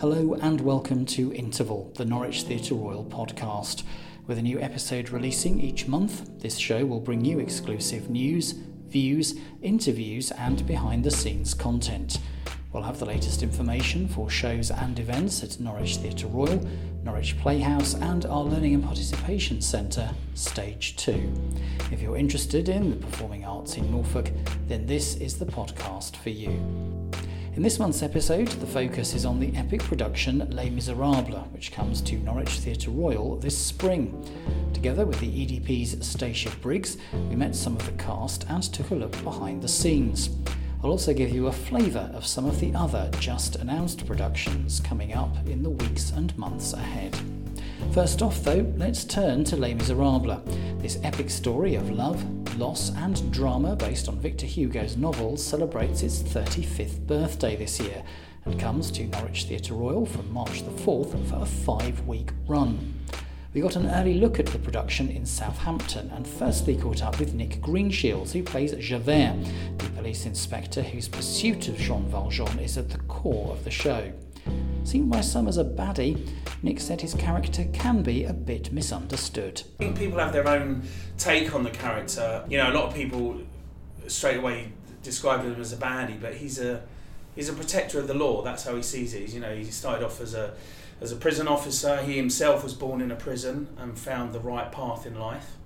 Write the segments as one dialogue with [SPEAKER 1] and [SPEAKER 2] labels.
[SPEAKER 1] Hello and welcome to Interval, the Norwich Theatre Royal podcast. With a new episode releasing each month, this show will bring you exclusive news, views, interviews, and behind the scenes content. We'll have the latest information for shows and events at Norwich Theatre Royal, Norwich Playhouse, and our Learning and Participation Centre, Stage 2. If you're interested in the performing arts in Norfolk, then this is the podcast for you. In this month's episode, the focus is on the epic production Les Miserables, which comes to Norwich Theatre Royal this spring. Together with the EDP's Stacia Briggs, we met some of the cast and took a look behind the scenes. I'll also give you a flavour of some of the other just announced productions coming up in the weeks and months ahead. First off, though, let's turn to Les Miserables, this epic story of love, loss, and drama based on Victor Hugo's novel celebrates its 35th birthday this year and comes to Norwich Theatre Royal from March the 4th for a five week run. We got an early look at the production in Southampton and firstly caught up with Nic Greenshields, who plays Javert, the police inspector whose pursuit of Jean Valjean is at the core of the show. Seen by some as a baddie, Nic said his character can be a bit misunderstood.
[SPEAKER 2] I think people have their own take on the character. You know, a lot of people straight away describe him as a baddie, but he's a he's a protector of the law. That's how he sees it. He's, you know, he started off as a as a prison officer. He himself was born in a prison and found the right path in life,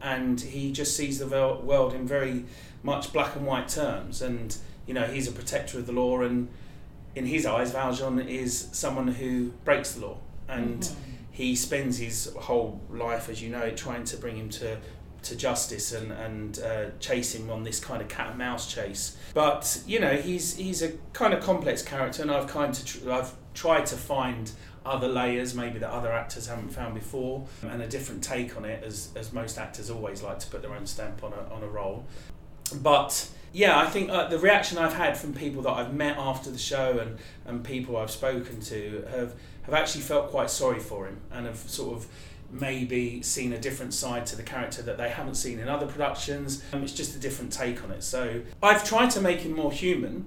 [SPEAKER 2] and he just sees the world in very much black and white terms. And you know, he's a protector of the law and in his eyes, Valjean is someone who breaks the law and mm-hmm. he spends his whole life, as you know, trying to bring him to to justice and and uh, chase him on this kind of cat and mouse chase. But you know, he's he's a kind of complex character, and I've kind of tr- I've tried to find other layers maybe that other actors haven't found before and a different take on it as, as most actors always like to put their own stamp on a, on a role but yeah, I think uh, the reaction I've had from people that I've met after the show and, and people I've spoken to have, have actually felt quite sorry for him and have sort of maybe seen a different side to the character that they haven't seen in other productions. Um, it's just a different take on it. So I've tried to make him more human.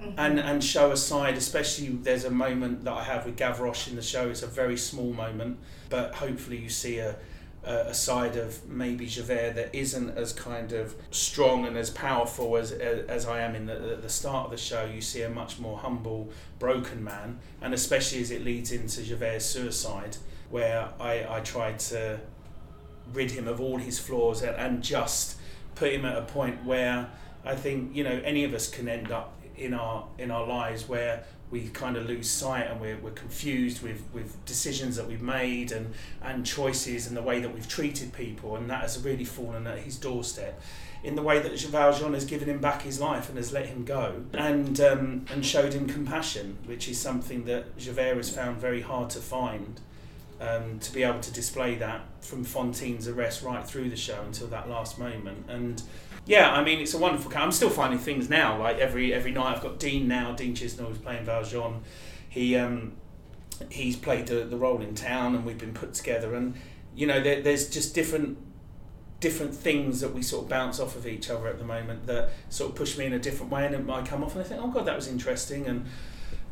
[SPEAKER 2] Mm-hmm. And, and show a side, especially there's a moment that I have with Gavroche in the show. It's a very small moment, but hopefully you see a, a side of maybe Javert that isn't as kind of strong and as powerful as as I am in the, the start of the show. You see a much more humble, broken man, and especially as it leads into Javert's suicide, where I, I tried to rid him of all his flaws and, and just put him at a point where I think you know any of us can end up in our in our lives where we kind of lose sight and we're, we're confused with, with decisions that we've made and, and choices and the way that we've treated people and that has really fallen at his doorstep in the way that Valjean has given him back his life and has let him go and um, and showed him compassion which is something that Javert has found very hard to find um, to be able to display that from Fantine's arrest right through the show until that last moment. And yeah, I mean, it's a wonderful. I'm still finding things now. Like every every night, I've got Dean now. Dean Chisnall who's playing Valjean. He um, he's played the, the role in town, and we've been put together. And you know, there, there's just different different things that we sort of bounce off of each other at the moment that sort of push me in a different way, and it might come off, and I think, oh god, that was interesting, and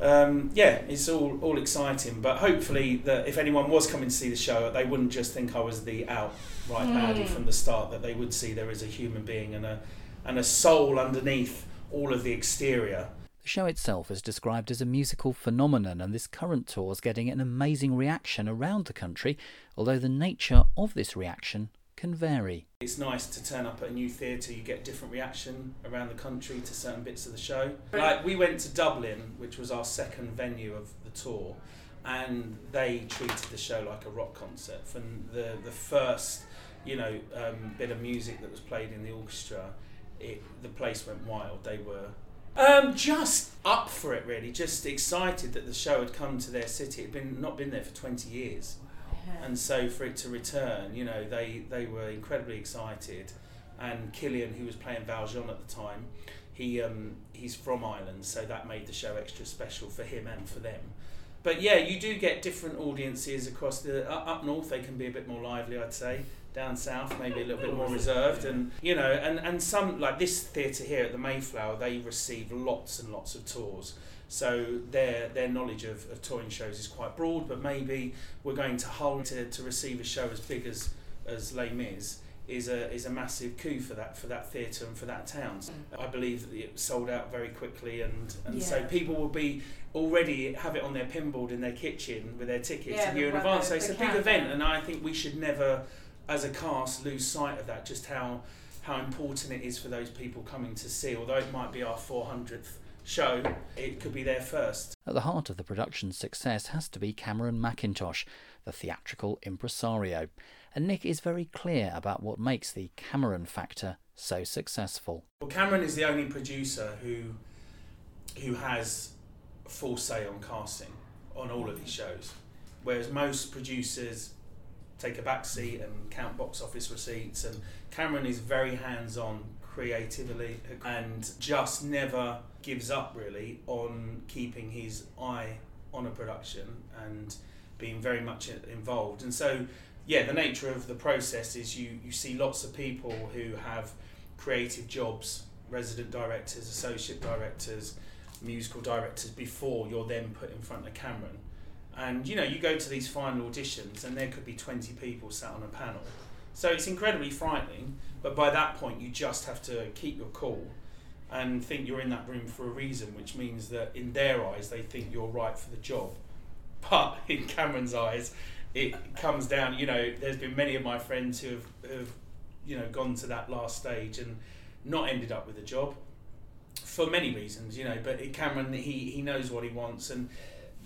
[SPEAKER 2] um, yeah, it's all all exciting. But hopefully, that if anyone was coming to see the show, they wouldn't just think I was the outright mm. baddie from the start. That they would see there is a human being and a and a soul underneath all of the exterior.
[SPEAKER 1] The show itself is described as a musical phenomenon, and this current tour is getting an amazing reaction around the country. Although the nature of this reaction can vary.
[SPEAKER 2] It's nice to turn up at a new theatre, you get different reaction around the country to certain bits of the show. Like we went to Dublin, which was our second venue of the tour, and they treated the show like a rock concert. From the, the first, you know, um, bit of music that was played in the orchestra, it, the place went wild. They were um, just up for it, really. Just excited that the show had come to their city. It had been not been there for twenty years, and so for it to return, you know, they, they were incredibly excited. And Killian, who was playing Valjean at the time, he um, he's from Ireland, so that made the show extra special for him and for them. But yeah, you do get different audiences across the up north. They can be a bit more lively, I'd say. Down south, maybe a little bit more reserved, and you know, and, and some like this theatre here at the Mayflower, they receive lots and lots of tours So their their knowledge of, of touring shows is quite broad, but maybe we're going to hold to, to receive a show as big as as Les Mis is a is a massive coup for that for that theatre and for that town. Mm. I believe that it sold out very quickly, and and yeah. so people will be already have it on their pinboard in their kitchen with their tickets
[SPEAKER 3] yeah,
[SPEAKER 2] a year in advance. So it's a big event, and I think we should never, as a cast, lose sight of that. Just how how important it is for those people coming to see. Although it might be our four hundredth show, it could be their first.
[SPEAKER 1] At the heart of the production's success has to be Cameron Mackintosh, the theatrical impresario and Nic is very clear about what makes the Cameron factor so successful.
[SPEAKER 2] Well, Cameron is the only producer who who has full say on casting on all of these shows, whereas most producers take a back seat and count box office receipts. And Cameron is very hands on creatively and just never gives up really on keeping his eye on a production and being very much involved. And so yeah, the nature of the process is you, you see lots of people who have creative jobs, resident directors, associate directors, musical directors before you're then put in front of Cameron. And you know, you go to these final auditions and there could be 20 people sat on a panel. So it's incredibly frightening, but by that point you just have to keep your cool and think you're in that room for a reason, which means that in their eyes they think you're right for the job. But in Cameron's eyes, it comes down. You know, there's been many of my friends who have, have you know gone to that last stage and not ended up with a job for many reasons. You know, but Cameron he he knows what he wants and.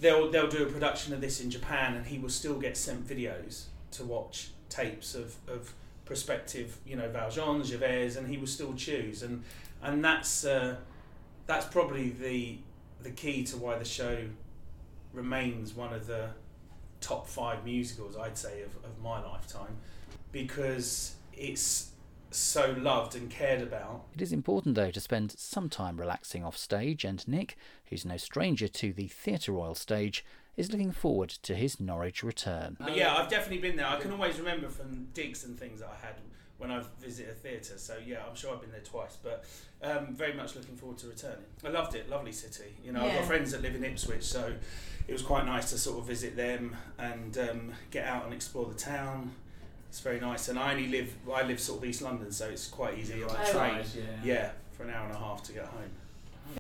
[SPEAKER 2] They'll, they'll do a production of this in Japan and he will still get sent videos to watch tapes of, of prospective, you know, Valjean, Javert, and he will still choose. And and that's uh, that's probably the the key to why the show remains one of the top five musicals, I'd say, of, of my lifetime because it's so loved and cared about.
[SPEAKER 1] It is important, though, to spend some time relaxing off stage, and Nic, who's no stranger to the Theatre Royal stage, is looking forward to his Norwich return.
[SPEAKER 2] But yeah, I've definitely been there. I can always remember from digs and things that I had when I visited a theatre. So yeah, I'm sure I've been there twice, but um, very much looking forward to returning. I loved it, lovely city. You know, yeah. I've got friends that live in Ipswich, so it was quite nice to sort of visit them and um, get out and explore the town. It's very nice, and I only live I live sort of East London, so it's quite easy on a oh, train. yeah. yeah, for an hour and a half to get home.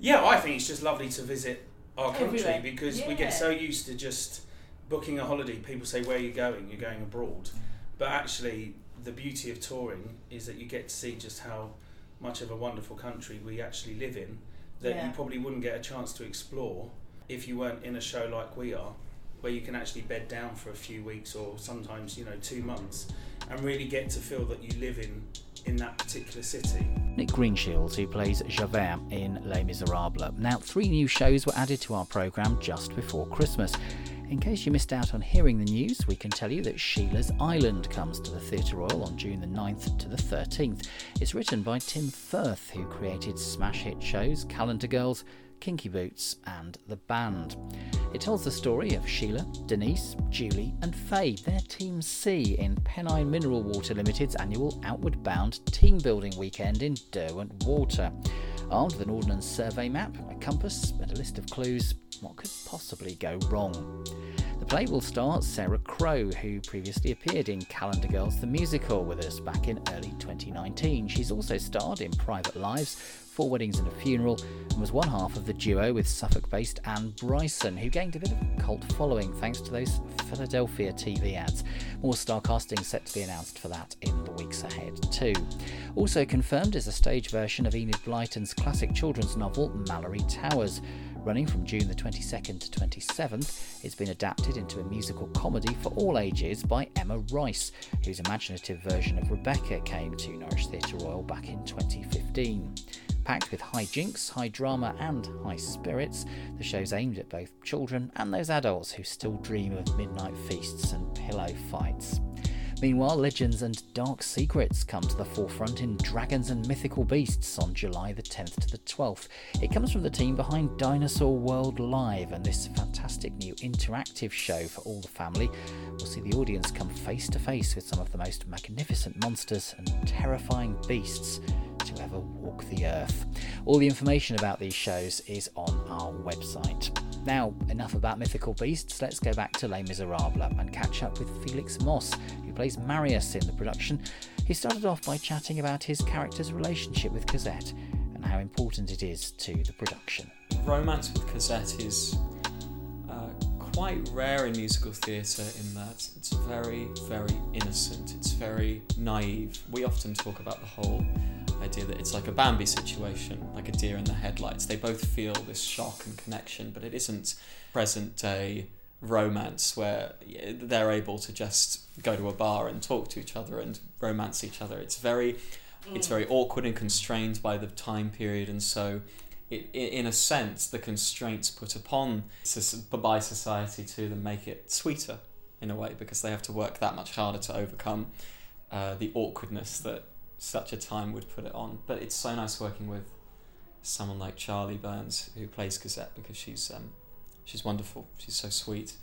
[SPEAKER 2] Yeah, I think it's just lovely to visit our country Everywhere. because yeah. we get so used to just booking a holiday. People say, "Where are you going? You're going abroad," but actually, the beauty of touring is that you get to see just how much of a wonderful country we actually live in that yeah. you probably wouldn't get a chance to explore if you weren't in a show like we are where you can actually bed down for a few weeks or sometimes you know two months and really get to feel that you live in in that particular city.
[SPEAKER 1] Nic Greenshields, who plays Javert in Les Miserables. Now, three new shows were added to our programme just before Christmas. In case you missed out on hearing the news, we can tell you that Sheila's Island comes to the Theatre Royal on June the 9th to the 13th. It's written by Tim Firth, who created smash hit shows Calendar Girls, Kinky Boots, and The Band. It tells the story of Sheila, Denise, Julie, and Faye, their Team C in Pennine Mineral Water Limited's annual Outward Bound team building weekend in Derwent Water. Armed with an Ordnance Survey map, a compass, and a list of clues, what could possibly go wrong? The play will star Sarah Crowe, who previously appeared in Calendar Girls the Musical with us back in early 2019. She's also starred in Private Lives, Four Weddings and a Funeral, and was one half of the duo with Suffolk based Anne Bryson, who gained a bit of a cult following thanks to those Philadelphia TV ads. More star casting set to be announced for that in the weeks ahead, too. Also confirmed is a stage version of Enid Blyton's classic children's novel Malory Towers. Running from June the 22nd to 27th, it's been adapted into a musical comedy for all ages by Emma Rice, whose imaginative version of Rebecca came to Norwich Theatre Royal back in 2015. Packed with high jinks, high drama, and high spirits, the show's aimed at both children and those adults who still dream of midnight feasts and pillow fights. Meanwhile, legends and dark secrets come to the forefront in Dragons and Mythical Beasts on July the 10th to the 12th. It comes from the team behind Dinosaur World Live, and this fantastic new interactive show for all the family will see the audience come face to face with some of the most magnificent monsters and terrifying beasts to ever walk the earth. All the information about these shows is on our website. Now, enough about mythical beasts, let's go back to Les Miserables and catch up with Felix Mosse, who plays Marius in the production. He started off by chatting about his character's relationship with Cosette and how important it is to the production.
[SPEAKER 3] Romance with Cosette is uh, quite rare in musical theatre in that it's very, very innocent, it's very naive. We often talk about the whole idea that it's like a Bambi situation, like a deer in the headlights. They both feel this shock and connection, but it isn't present day romance where they're able to just go to a bar and talk to each other and romance each other. It's very it's very awkward and constrained by the time period and so it, in a sense, the constraints put upon by society to them make it sweeter in a way because they have to work that much harder to overcome uh, the awkwardness that such a time would put it on. But it's so nice working with someone like Charlie Burns who plays Cosette because she's um, she's wonderful. She's so sweet,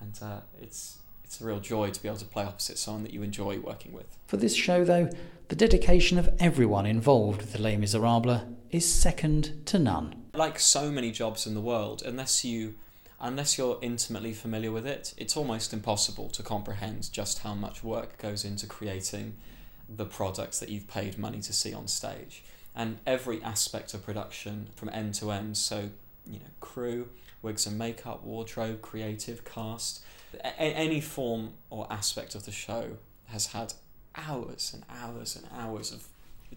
[SPEAKER 3] and uh, it's it's a real joy to be able to play opposite someone that you enjoy working with.
[SPEAKER 1] For this show, though, the dedication of everyone involved with the Les Miserables is second to none.
[SPEAKER 3] Like so many jobs in the world, unless you unless you're intimately familiar with it, it's almost impossible to comprehend just how much work goes into creating the products that you've paid money to see on stage. And every aspect of production from end to end, so you know, crew, wigs and makeup, wardrobe, creative, cast, a- any form or aspect of the show has had hours and hours and hours of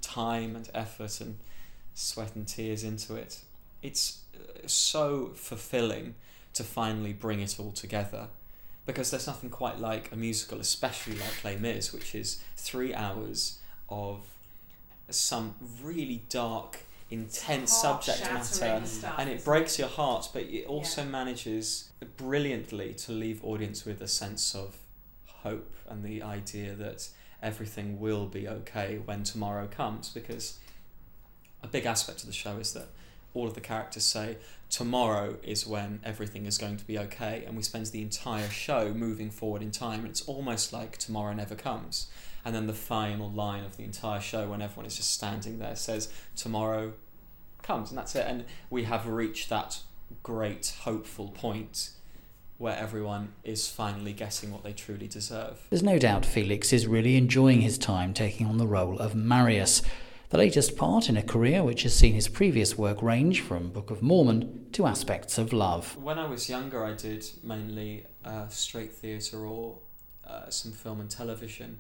[SPEAKER 3] time and effort and sweat and tears into it. It's uh, so fulfilling to finally bring it all together because there's nothing quite like a musical, especially like Les Mis, which is three hours of some really dark, intense subject matter,
[SPEAKER 4] stuff,
[SPEAKER 3] and it breaks your heart, but it also yeah. manages brilliantly to leave audience with a sense of hope and the idea that everything will be okay when tomorrow comes because a big aspect of the show is that all of the characters say tomorrow is when everything is going to be okay and we spend the entire show moving forward in time it's almost like tomorrow never comes. And then the final line of the entire show when everyone is just standing there says tomorrow comes and that's it. And we have reached that great hopeful point where everyone is finally getting what they truly deserve.
[SPEAKER 1] There's no doubt Felix is really enjoying his time taking on the role of Marius the latest part in a career which has seen his previous work range from Book of Mormon to aspects of love.
[SPEAKER 3] When I was younger, I did mainly uh, straight theatre or uh, some film and television.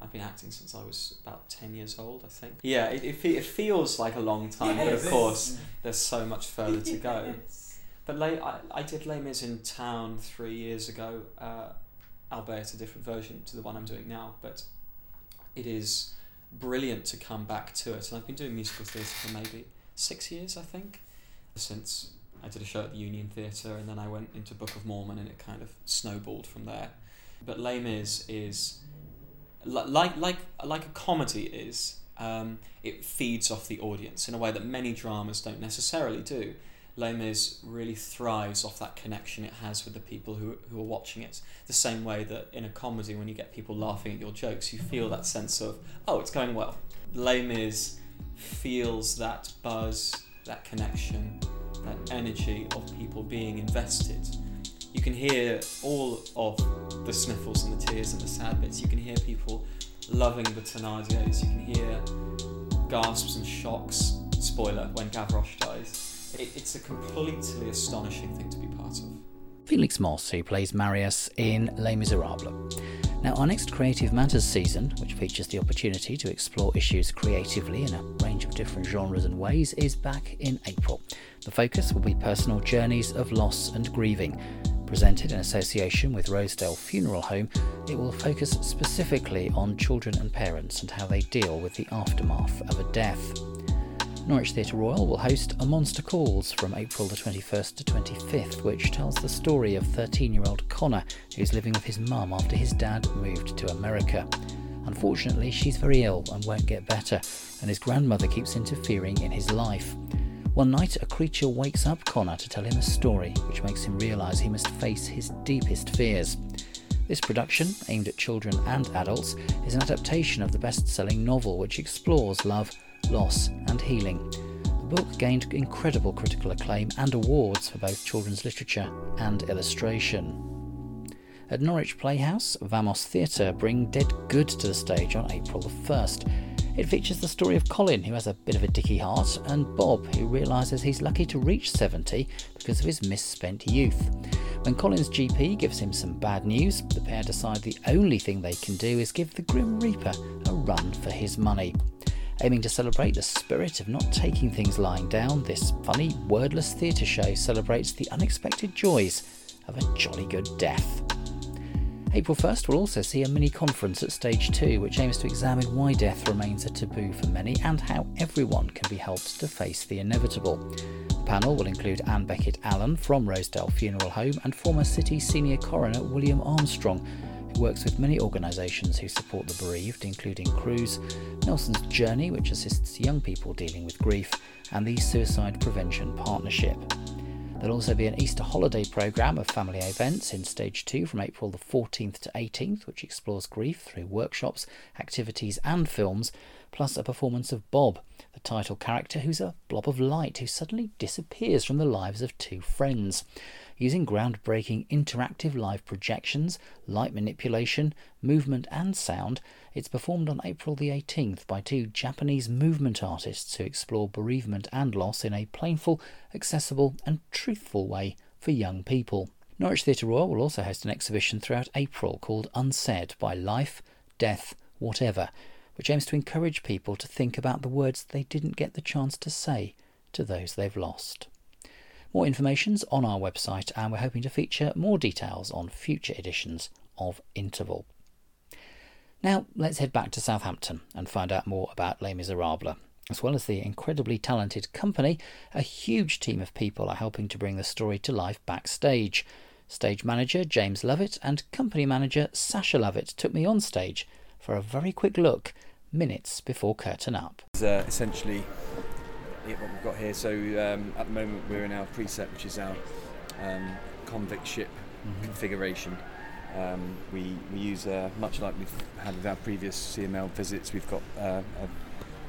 [SPEAKER 3] I've been acting since I was about 10 years old, I think. Yeah, it, it, it feels like a long time, yes. but of course, there's so much further to go. Yes. But late, I, I did Les Mis in town three years ago, uh, albeit a different version to the one I'm doing now, but it is brilliant to come back to it. And I've been doing musical theatre for maybe six years, I think, since I did a show at the Union Theatre, and then I went into Book of Mormon, and it kind of snowballed from there. But Les Mis is like like like a comedy is. Um, it feeds off the audience in a way that many dramas don't necessarily do. Les Mis really thrives off that connection it has with the people who, who are watching it. The same way that in a comedy, when you get people laughing at your jokes, you feel that sense of, oh, it's going well. Les Mis feels that buzz, that connection, that energy of people being invested. You can hear all of the sniffles and the tears and the sad bits. You can hear people loving the Thénardiers. You can hear gasps and shocks. Spoiler, when Gavroche dies it, it's a completely astonishing thing to be part of.
[SPEAKER 1] Felix Mosse, who plays Marius in Les Miserables. Now, our next Creative Matters season, which features the opportunity to explore issues creatively in a range of different genres and ways, is back in April. The focus will be personal journeys of loss and grieving. Presented in association with Rosedale Funeral Home, it will focus specifically on children and parents and how they deal with the aftermath of a death. Norwich Theatre Royal will host A Monster Calls from April the 21st to 25th, which tells the story of 13 year old Connor, who's living with his mum after his dad moved to America. Unfortunately, she's very ill and won't get better, and his grandmother keeps interfering in his life. One night, a creature wakes up Connor to tell him a story, which makes him realise he must face his deepest fears. This production, aimed at children and adults, is an adaptation of the best selling novel which explores love loss, and healing. The book gained incredible critical acclaim and awards for both children's literature and illustration. At Norwich Playhouse, Vamos Theatre bring Dead Good to the stage on April the 1st. It features the story of Colin, who has a bit of a dicky heart, and Bob, who realises he's lucky to reach 70 because of his misspent youth. When Colin's GP gives him some bad news, the pair decide the only thing they can do is give the Grim Reaper a run for his money. Aiming to celebrate the spirit of not taking things lying down, this funny, wordless theatre show celebrates the unexpected joys of a jolly good death. April 1st will also see a mini conference at Stage 2, which aims to examine why death remains a taboo for many and how everyone can be helped to face the inevitable. The panel will include Anne Beckett Allen from Rosedale Funeral Home and former City Senior Coroner William Armstrong, who works with many organisations who support the bereaved, including Cruse, Nelson's Journey, which assists young people dealing with grief, and the Suicide Prevention Partnership. There'll also be an Easter holiday programme of family events in Stage 2 from April the 14th to 18th, which explores grief through workshops, activities, and films, plus a performance of Bob, the title character who's a blob of light who suddenly disappears from the lives of two friends using groundbreaking interactive live projections, light manipulation, movement, and sound. It's performed on April the 18th by two Japanese movement artists who explore bereavement and loss in a playful, accessible, and truthful way for young people. Norwich Theatre Royal will also host an exhibition throughout April called Unsaid by Life, Death, Whatever, which aims to encourage people to think about the words they didn't get the chance to say to those they've lost. More information's on our website, and we're hoping to feature more details on future editions of Interval. Now, let's head back to Southampton and find out more about Les Miserables. As well as the incredibly talented company, a huge team of people are helping to bring the story to life backstage. Stage manager James Lovett and company manager Sasha Lovett took me on stage for a very quick look minutes before curtain up.
[SPEAKER 4] Uh, essentially, what we've got here. So um, at the moment we're in our preset, which is our um, convict ship mm-hmm. configuration. Um, we, we use uh, much like we've had with our previous CML visits. We've got uh,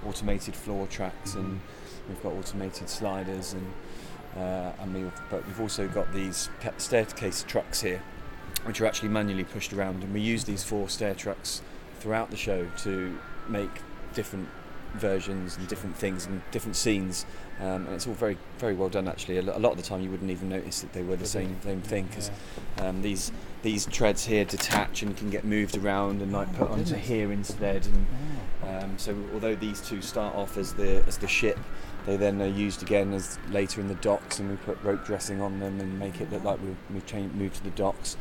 [SPEAKER 4] automated floor tracks mm-hmm. and we've got automated sliders and uh, and we've, but we've also got these staircase trucks here, which are actually manually pushed around, and we use these four stair trucks throughout the show to make different versions and different things and different scenes, um, and it's all very very well done actually. A lot of the time you wouldn't even notice that they were the same same thing because um, these these treads here detach and can get moved around and like put onto here instead. And um, so although these two start off as the as the ship, they then are used again as later in the docks, and we put rope dressing on them and make it look like we've, we've changed, moved to the docks.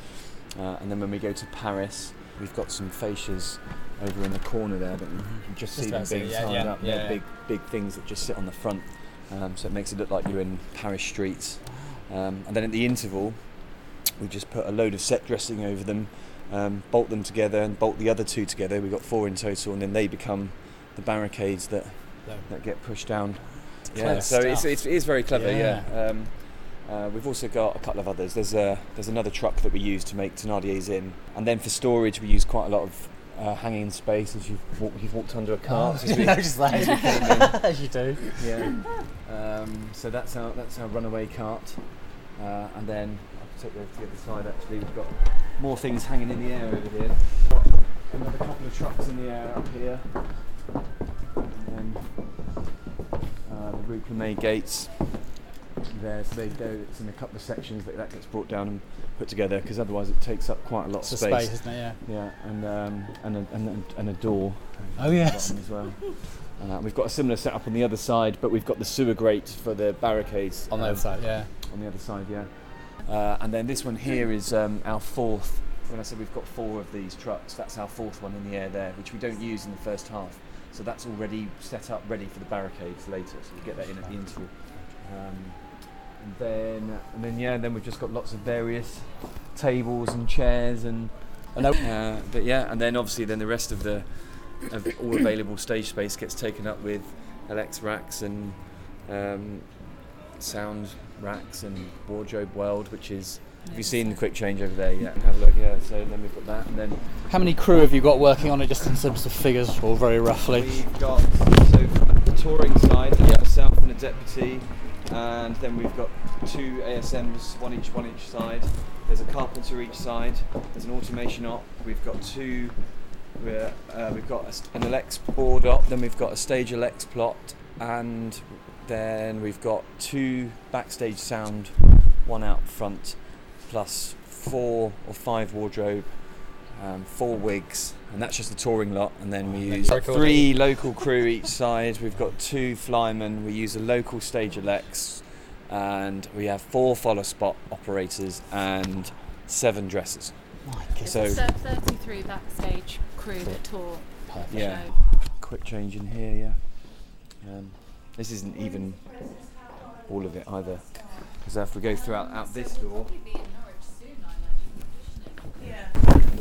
[SPEAKER 4] Uh, and then when we go to Paris, we've got some fascias over in the corner there, but you can just, just see them being tied yeah, up. Yeah, They're big, big things that just sit on the front, um, so it makes it look like you're in Paris streets. Um, and then at the interval, we just put a load of set dressing over them, um, bolt them together, and bolt the other two together. We've got four in total, and then they become the barricades that that get pushed down. Yeah, so it's, it's, it is very clever. Yeah. Uh, we've also got a couple of others. There's a there's another truck that we use to make Thénardier's in, and then for storage we use quite a lot of uh, hanging space as you've walked, you've walked under a cart.
[SPEAKER 1] Oh, you noticed that as you do.
[SPEAKER 4] Yeah. Um, so that's our that's our runaway cart, uh, and then I'll take to the other side. Actually, we've got more things hanging in the air over here. Got another couple of trucks in the air up here, and then uh, the Rue Plumet gates there. So they go. It's in a couple of sections that that gets brought down and put together because otherwise it takes up quite a lot
[SPEAKER 1] it's
[SPEAKER 4] of space.
[SPEAKER 1] space, isn't it? Yeah.
[SPEAKER 4] Yeah, and um, and a, and, a, and a door.
[SPEAKER 1] Oh yes.
[SPEAKER 4] As well. Uh, we've got a similar setup on the other side, but we've got the sewer grate for the barricades
[SPEAKER 1] on the um, other side. Yeah.
[SPEAKER 4] On the other side, yeah. Uh, and then this one here is um, our fourth. When I said we've got four of these trucks, that's our fourth one in the air there, which we don't use in the first half. So that's already set up, ready for the barricades later. So we get that in at the interval. Um, and then and then yeah, and then we've just got lots of various tables and chairs and. uh, but yeah, and then obviously then the rest of the of all available stage space gets taken up with LX racks and um, sound racks and wardrobe world, which is. Have you seen the quick change over there? Yeah, have a look. Yeah, so then we've got that, and then.
[SPEAKER 1] How many crew have you got working on it, just in terms of figures, or very roughly?
[SPEAKER 4] We've got so the touring side, that's myself and a deputy, and then we've got two ASMs, one each, one each side. There's a carpenter each side. There's an automation op. We've got two. Uh, we've got an LX board op. Then we've got a stage LX plot, and then we've got two backstage sound, one out front, plus four or five wardrobe, um, four wigs, and that's just the touring lot. And then we use three local crew each side. We've got two flymen. We use a local stage LX, and we have four follow spot operators and seven dressers.
[SPEAKER 1] My
[SPEAKER 4] So-
[SPEAKER 1] goodness.
[SPEAKER 5] So 33 backstage crew that tour.
[SPEAKER 1] Perfect.
[SPEAKER 4] Yeah.
[SPEAKER 5] show.
[SPEAKER 4] Quick change in here, yeah. Um, this isn't even all of it either, because if we go throughout out this door, we've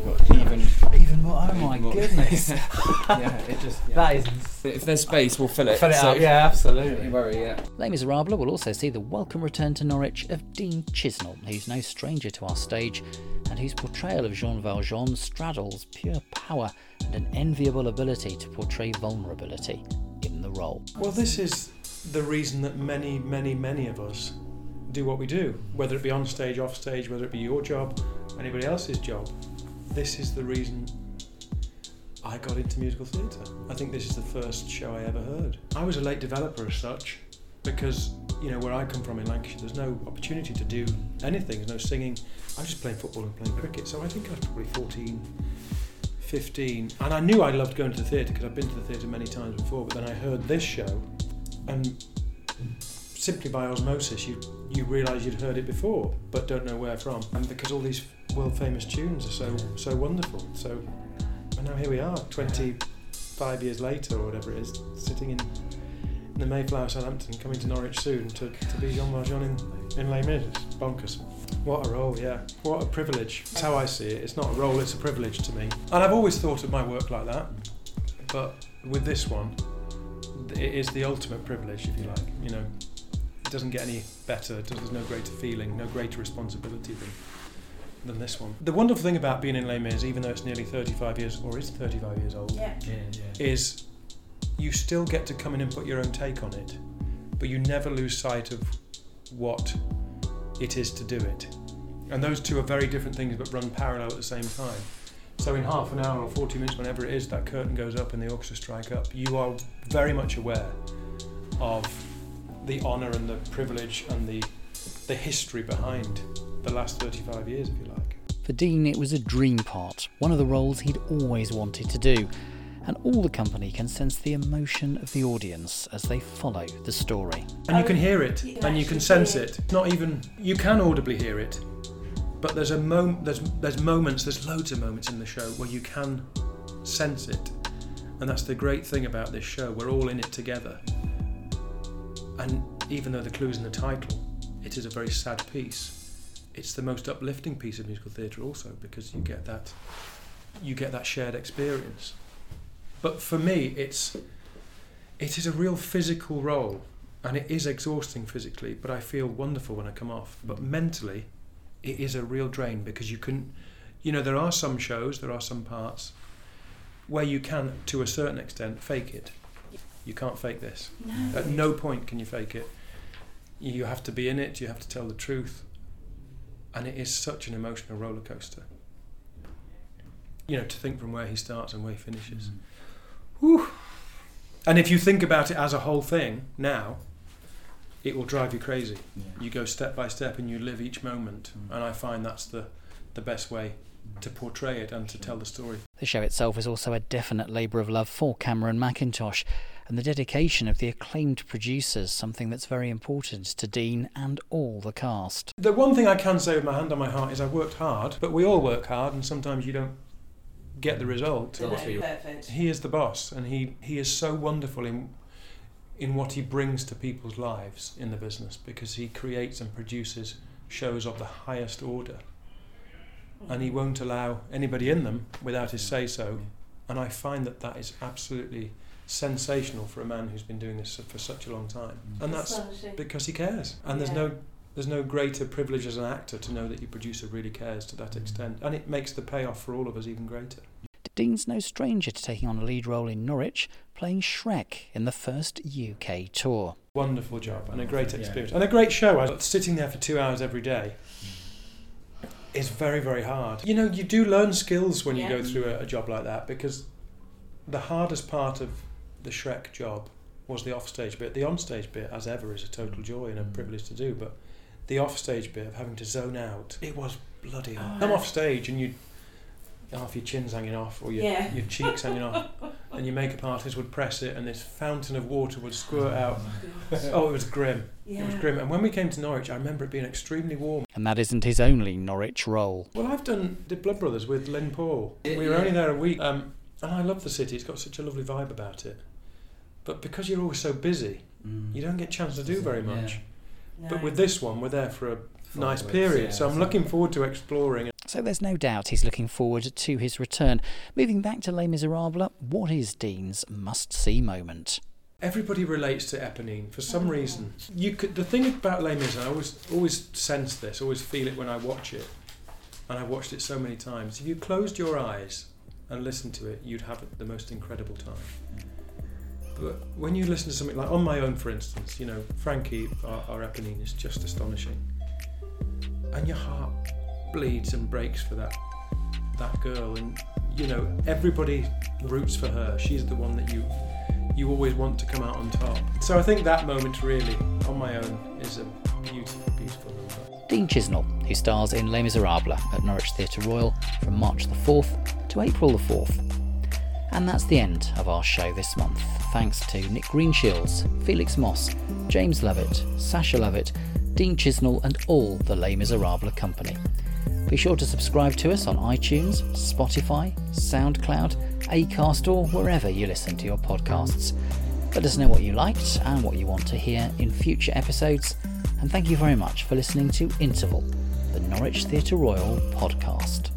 [SPEAKER 4] got even.
[SPEAKER 1] Even more. Oh my
[SPEAKER 4] more.
[SPEAKER 1] goodness.
[SPEAKER 4] yeah, it just. Yeah.
[SPEAKER 1] that is.
[SPEAKER 4] If there's space, we'll fill it.
[SPEAKER 1] Fill it
[SPEAKER 4] so
[SPEAKER 1] out. Yeah, absolutely.
[SPEAKER 4] Don't worry, yeah.
[SPEAKER 1] Les Miserables will also see the welcome return to Norwich of Dean Chisnall, who's no stranger to our stage, and whose portrayal of Jean Valjean straddles pure power and an enviable ability to portray vulnerability in the role.
[SPEAKER 6] Well, this is the reason that many, many, many of us do what we do, whether it be on stage, off stage, whether it be your job, anybody else's job. This is the reason I got into musical theatre. I think this is the first show I ever heard. I was a late developer as such because, you know, where I come from in Lancashire, there's no opportunity to do anything, there's no singing. I was just playing football and playing cricket, so I think I was probably 14, 15. And I knew I loved going to the theatre because I've been to the theatre many times before, but then I heard this show and simply by osmosis you you realise you'd heard it before but don't know where from and because all these world famous tunes are so so wonderful. So and now here we are 25 years later or whatever it is sitting in, the Mayflower Southampton coming to Norwich soon to, to be Jean Valjean in, in Les Mis. It's bonkers. What a role yeah. What a privilege. That's how I see it. It's not a role it's a privilege to me. And I've always thought of my work like that but with this one it is the ultimate privilege, if you like. You know, it doesn't get any better. There's no greater feeling, no greater responsibility than than this one. The wonderful thing about being in Les Mis, even though it's nearly 35 years or is 35 years old,
[SPEAKER 7] Yeah.
[SPEAKER 6] is you still get to come in and put your own take on it, but you never lose sight of what it is to do it. And those two are very different things, but run parallel at the same time. So in half an hour or 40 minutes, whenever it is, that curtain goes up and the orchestra strike up. You are very much aware of the honour and the privilege and the the history behind the last 35 years, if you like.
[SPEAKER 1] For Dean, it was a dream part, one of the roles he'd always wanted to do, and all the company can sense the emotion of the audience as they follow the story.
[SPEAKER 6] And you can oh, hear it,
[SPEAKER 7] You
[SPEAKER 6] and you can sense
[SPEAKER 7] hear
[SPEAKER 6] it. Not even you can audibly hear it, but there's a mom- there's there's moments, there's loads of moments in the show where you can sense it, and that's the great thing about this show. We're all in it together, and even though the clue's in the title, it is a very sad piece. It's the most uplifting piece of musical theatre, also because you get that you get that shared experience. But for me, it's it is a real physical role and it is exhausting physically, but I feel wonderful when I come off. But mentally, it is a real drain because you can, you know, there are some shows, there are some parts where you can, to a certain extent, fake it. You can't fake this.
[SPEAKER 7] No.
[SPEAKER 6] At no point can you fake it. You have to be in it, you have to tell the truth. And it is such an emotional roller coaster. You know, to think from where he starts and where he finishes. Mm. Whew. And if you think about it as a whole thing now, it will drive you crazy. You go step by step and you live each moment. Mm. And I find that's the, the best way to mm. portray it and to tell the story.
[SPEAKER 1] The show itself is also a definite labour of love for Cameron Mackintosh, and the dedication of the acclaimed producers, something that's very important to Dean and all the cast.
[SPEAKER 6] The one thing I can say with my hand on my heart is I worked hard, but we all work hard and sometimes you don't get the result.
[SPEAKER 7] Perfect.
[SPEAKER 6] He is the boss and he, he is so wonderful in in what he brings to people's lives in the business because he creates and produces shows of the highest order. And he won't allow anybody in them without his say so. And I find that that is absolutely sensational for a man who's been doing this for such a long time. Mm. And that's because he cares and there's
[SPEAKER 7] Yeah.
[SPEAKER 6] no there's no greater privilege as an actor to know that your producer really cares to that mm. extent and it makes the payoff for all of us even greater
[SPEAKER 1] Dean's no stranger to taking on a lead role in Norwich, playing Shrek in the first UK tour.
[SPEAKER 6] Wonderful job and a great experience and a great show. I was sitting there for two hours every day. Is very very hard. You know, you do learn skills when you
[SPEAKER 7] Yeah.
[SPEAKER 6] go through a, a job like that because the hardest part of the Shrek job was the offstage bit. The onstage bit, as ever, is a total joy and a privilege to do. But the offstage bit of having to zone out, it was bloody hard.
[SPEAKER 7] Oh,
[SPEAKER 6] I'm off stage and you half your chin's hanging off or your,
[SPEAKER 7] Yeah.
[SPEAKER 6] your cheeks hanging off, and your makeup artist would press it and this fountain of water would squirt out. Oh, it was grim. It was grim. And when we came to Norwich, I remember it being extremely warm.
[SPEAKER 1] And that isn't his only Norwich role.
[SPEAKER 6] Well, I've done did Blood Brothers with Lyn Paul.
[SPEAKER 3] Yeah,
[SPEAKER 6] we were
[SPEAKER 3] yeah.
[SPEAKER 6] only there a week, um, and I love the city. It's got such a lovely vibe about it. But because you're always so busy, you don't get a chance to do very much. But
[SPEAKER 7] No.
[SPEAKER 6] with this one, we're there for a nice
[SPEAKER 3] weeks,
[SPEAKER 6] period.
[SPEAKER 3] yeah,
[SPEAKER 6] so I'm
[SPEAKER 3] exactly.
[SPEAKER 6] looking forward to exploring.
[SPEAKER 1] So there's no doubt he's looking forward to his return. Moving back to Les Miserables, what is Dean's must see moment?
[SPEAKER 6] Everybody relates to Eponine for some oh. reason. You could the thing about Les Mis, I always always sense this, always feel it when I watch it, and I've watched it so many times. If you closed your eyes and listened to it, you'd have the most incredible time. But when you listen to something like On My Own, for instance, you know Frankie, our, our Eponine, is just astonishing, and your heart bleeds and breaks for that that girl, and you know everybody roots for her. She's the one that you you always want to come out on top. So I think that moment really, on my own, is a beautiful, beautiful number.
[SPEAKER 1] Dean Chisnall, who stars in Les Miserables at Norwich Theatre Royal from March the 4th to April the 4th. And that's the end of our show this month. Thanks to Nic Greenshields, Felix Mosse, James Lovett, Sasha Lovett, Dean Chisnall, and all the Les Miserables company. Be sure to subscribe to us on iTunes, Spotify, SoundCloud, Acast, or wherever you listen to your podcasts. Let us know what you liked and what you want to hear in future episodes. And thank you very much for listening to Interval, the Norwich Theatre Royal podcast.